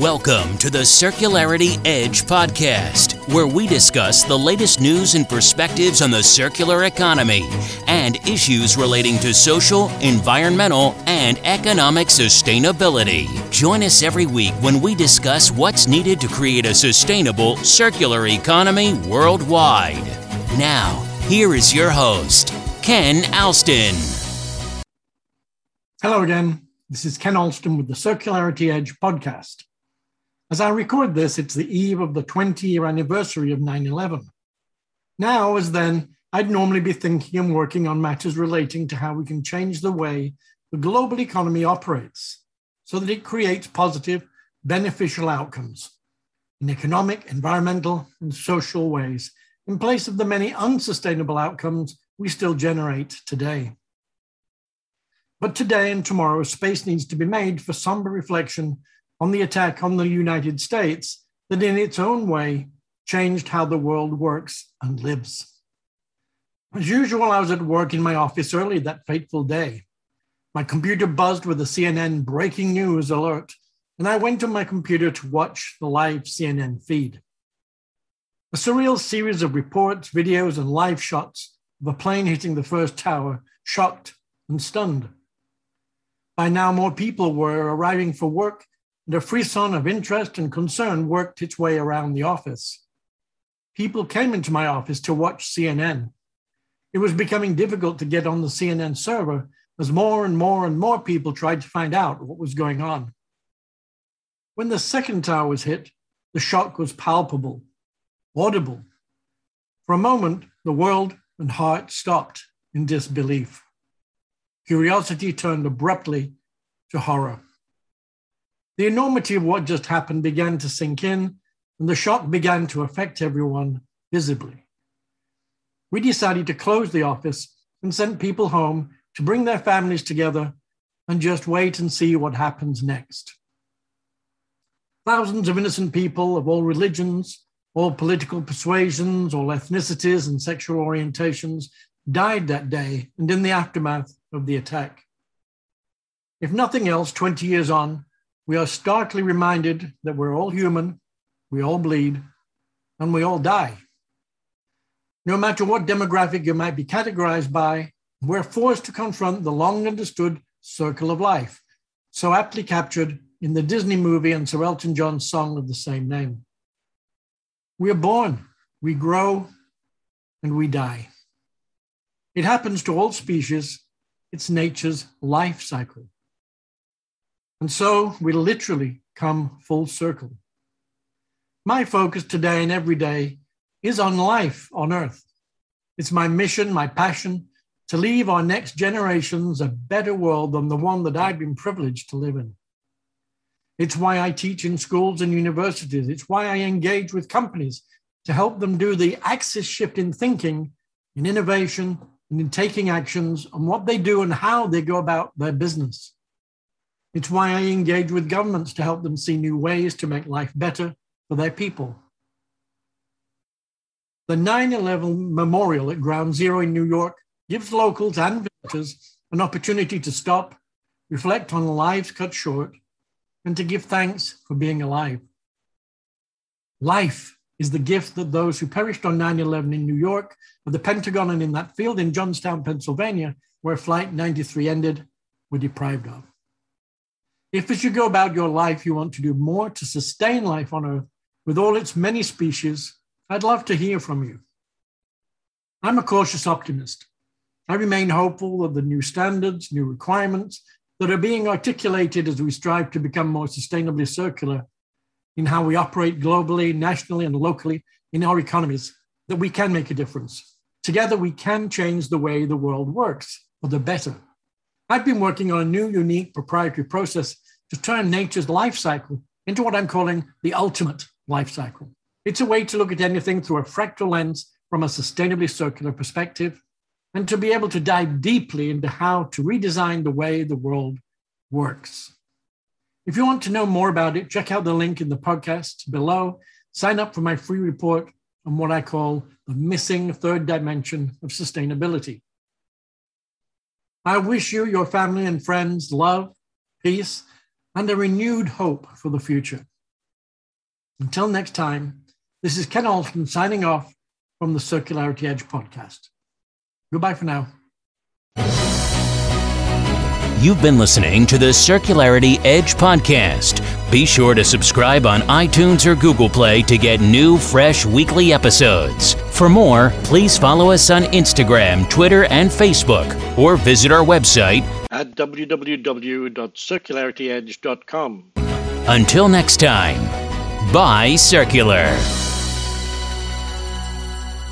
Welcome to the Circularity Edge podcast, where we discuss the latest news and perspectives on the circular economy and issues relating to social, environmental, and economic sustainability. Join us every week when we discuss what's needed to create a sustainable circular economy worldwide. Now, here is your host, Ken Alston. Hello again. This is Ken Alston with the Circularity Edge podcast. As I record this, it's the eve of the 20 year anniversary of 9 11. Now, as then, I'd normally be thinking and working on matters relating to how we can change the way the global economy operates so that it creates positive, beneficial outcomes in economic, environmental, and social ways in place of the many unsustainable outcomes we still generate today. But today and tomorrow, space needs to be made for somber reflection on the attack on the United States that, in its own way, changed how the world works and lives. As usual, I was at work in my office early that fateful day. My computer buzzed with a CNN breaking news alert, and I went to my computer to watch the live CNN feed. A surreal series of reports, videos, and live shots of a plane hitting the first tower shocked and stunned. By now, more people were arriving for work, and a frisson of interest and concern worked its way around the office. People came into my office to watch CNN. It was becoming difficult to get on the CNN server as more and more and more people tried to find out what was going on. When the second tower was hit, the shock was palpable, audible. For a moment, the world and heart stopped in disbelief. Curiosity turned abruptly to horror. The enormity of what just happened began to sink in, and the shock began to affect everyone visibly. We decided to close the office and sent people home to bring their families together and just wait and see what happens next. Thousands of innocent people of all religions, all political persuasions, all ethnicities, and sexual orientations died that day and in the aftermath of the attack. If nothing else, 20 years on, we are starkly reminded that we're all human, we all bleed, and we all die. No matter what demographic you might be categorized by, we're forced to confront the long understood circle of life, so aptly captured in the Disney movie and Sir Elton John's song of the same name. We are born, we grow, and we die. It happens to all species, it's nature's life cycle. And so we literally come full circle. My focus today and every day is on life on earth. It's my mission, my passion to leave our next generations a better world than the one that I've been privileged to live in. It's why I teach in schools and universities. It's why I engage with companies to help them do the axis shift in thinking, in innovation, and in taking actions on what they do and how they go about their business. It's why I engage with governments to help them see new ways to make life better for their people. The 9 11 memorial at Ground Zero in New York gives locals and visitors an opportunity to stop, reflect on lives cut short, and to give thanks for being alive. Life is the gift that those who perished on 9 11 in New York, at the Pentagon, and in that field in Johnstown, Pennsylvania, where Flight 93 ended, were deprived of. If, as you go about your life, you want to do more to sustain life on Earth with all its many species, I'd love to hear from you. I'm a cautious optimist. I remain hopeful that the new standards, new requirements that are being articulated as we strive to become more sustainably circular in how we operate globally, nationally, and locally in our economies, that we can make a difference. Together, we can change the way the world works for the better. I've been working on a new, unique proprietary process to turn nature's life cycle into what I'm calling the ultimate life cycle. It's a way to look at anything through a fractal lens from a sustainably circular perspective and to be able to dive deeply into how to redesign the way the world works. If you want to know more about it, check out the link in the podcast below. Sign up for my free report on what I call the missing third dimension of sustainability. I wish you, your family, and friends love, peace, and a renewed hope for the future. Until next time, this is Ken Alston signing off from the Circularity Edge podcast. Goodbye for now. You've been listening to the Circularity Edge podcast. Be sure to subscribe on iTunes or Google Play to get new, fresh weekly episodes. For more, please follow us on Instagram, Twitter, and Facebook, or visit our website at www.circularityedge.com. Until next time, buy circular.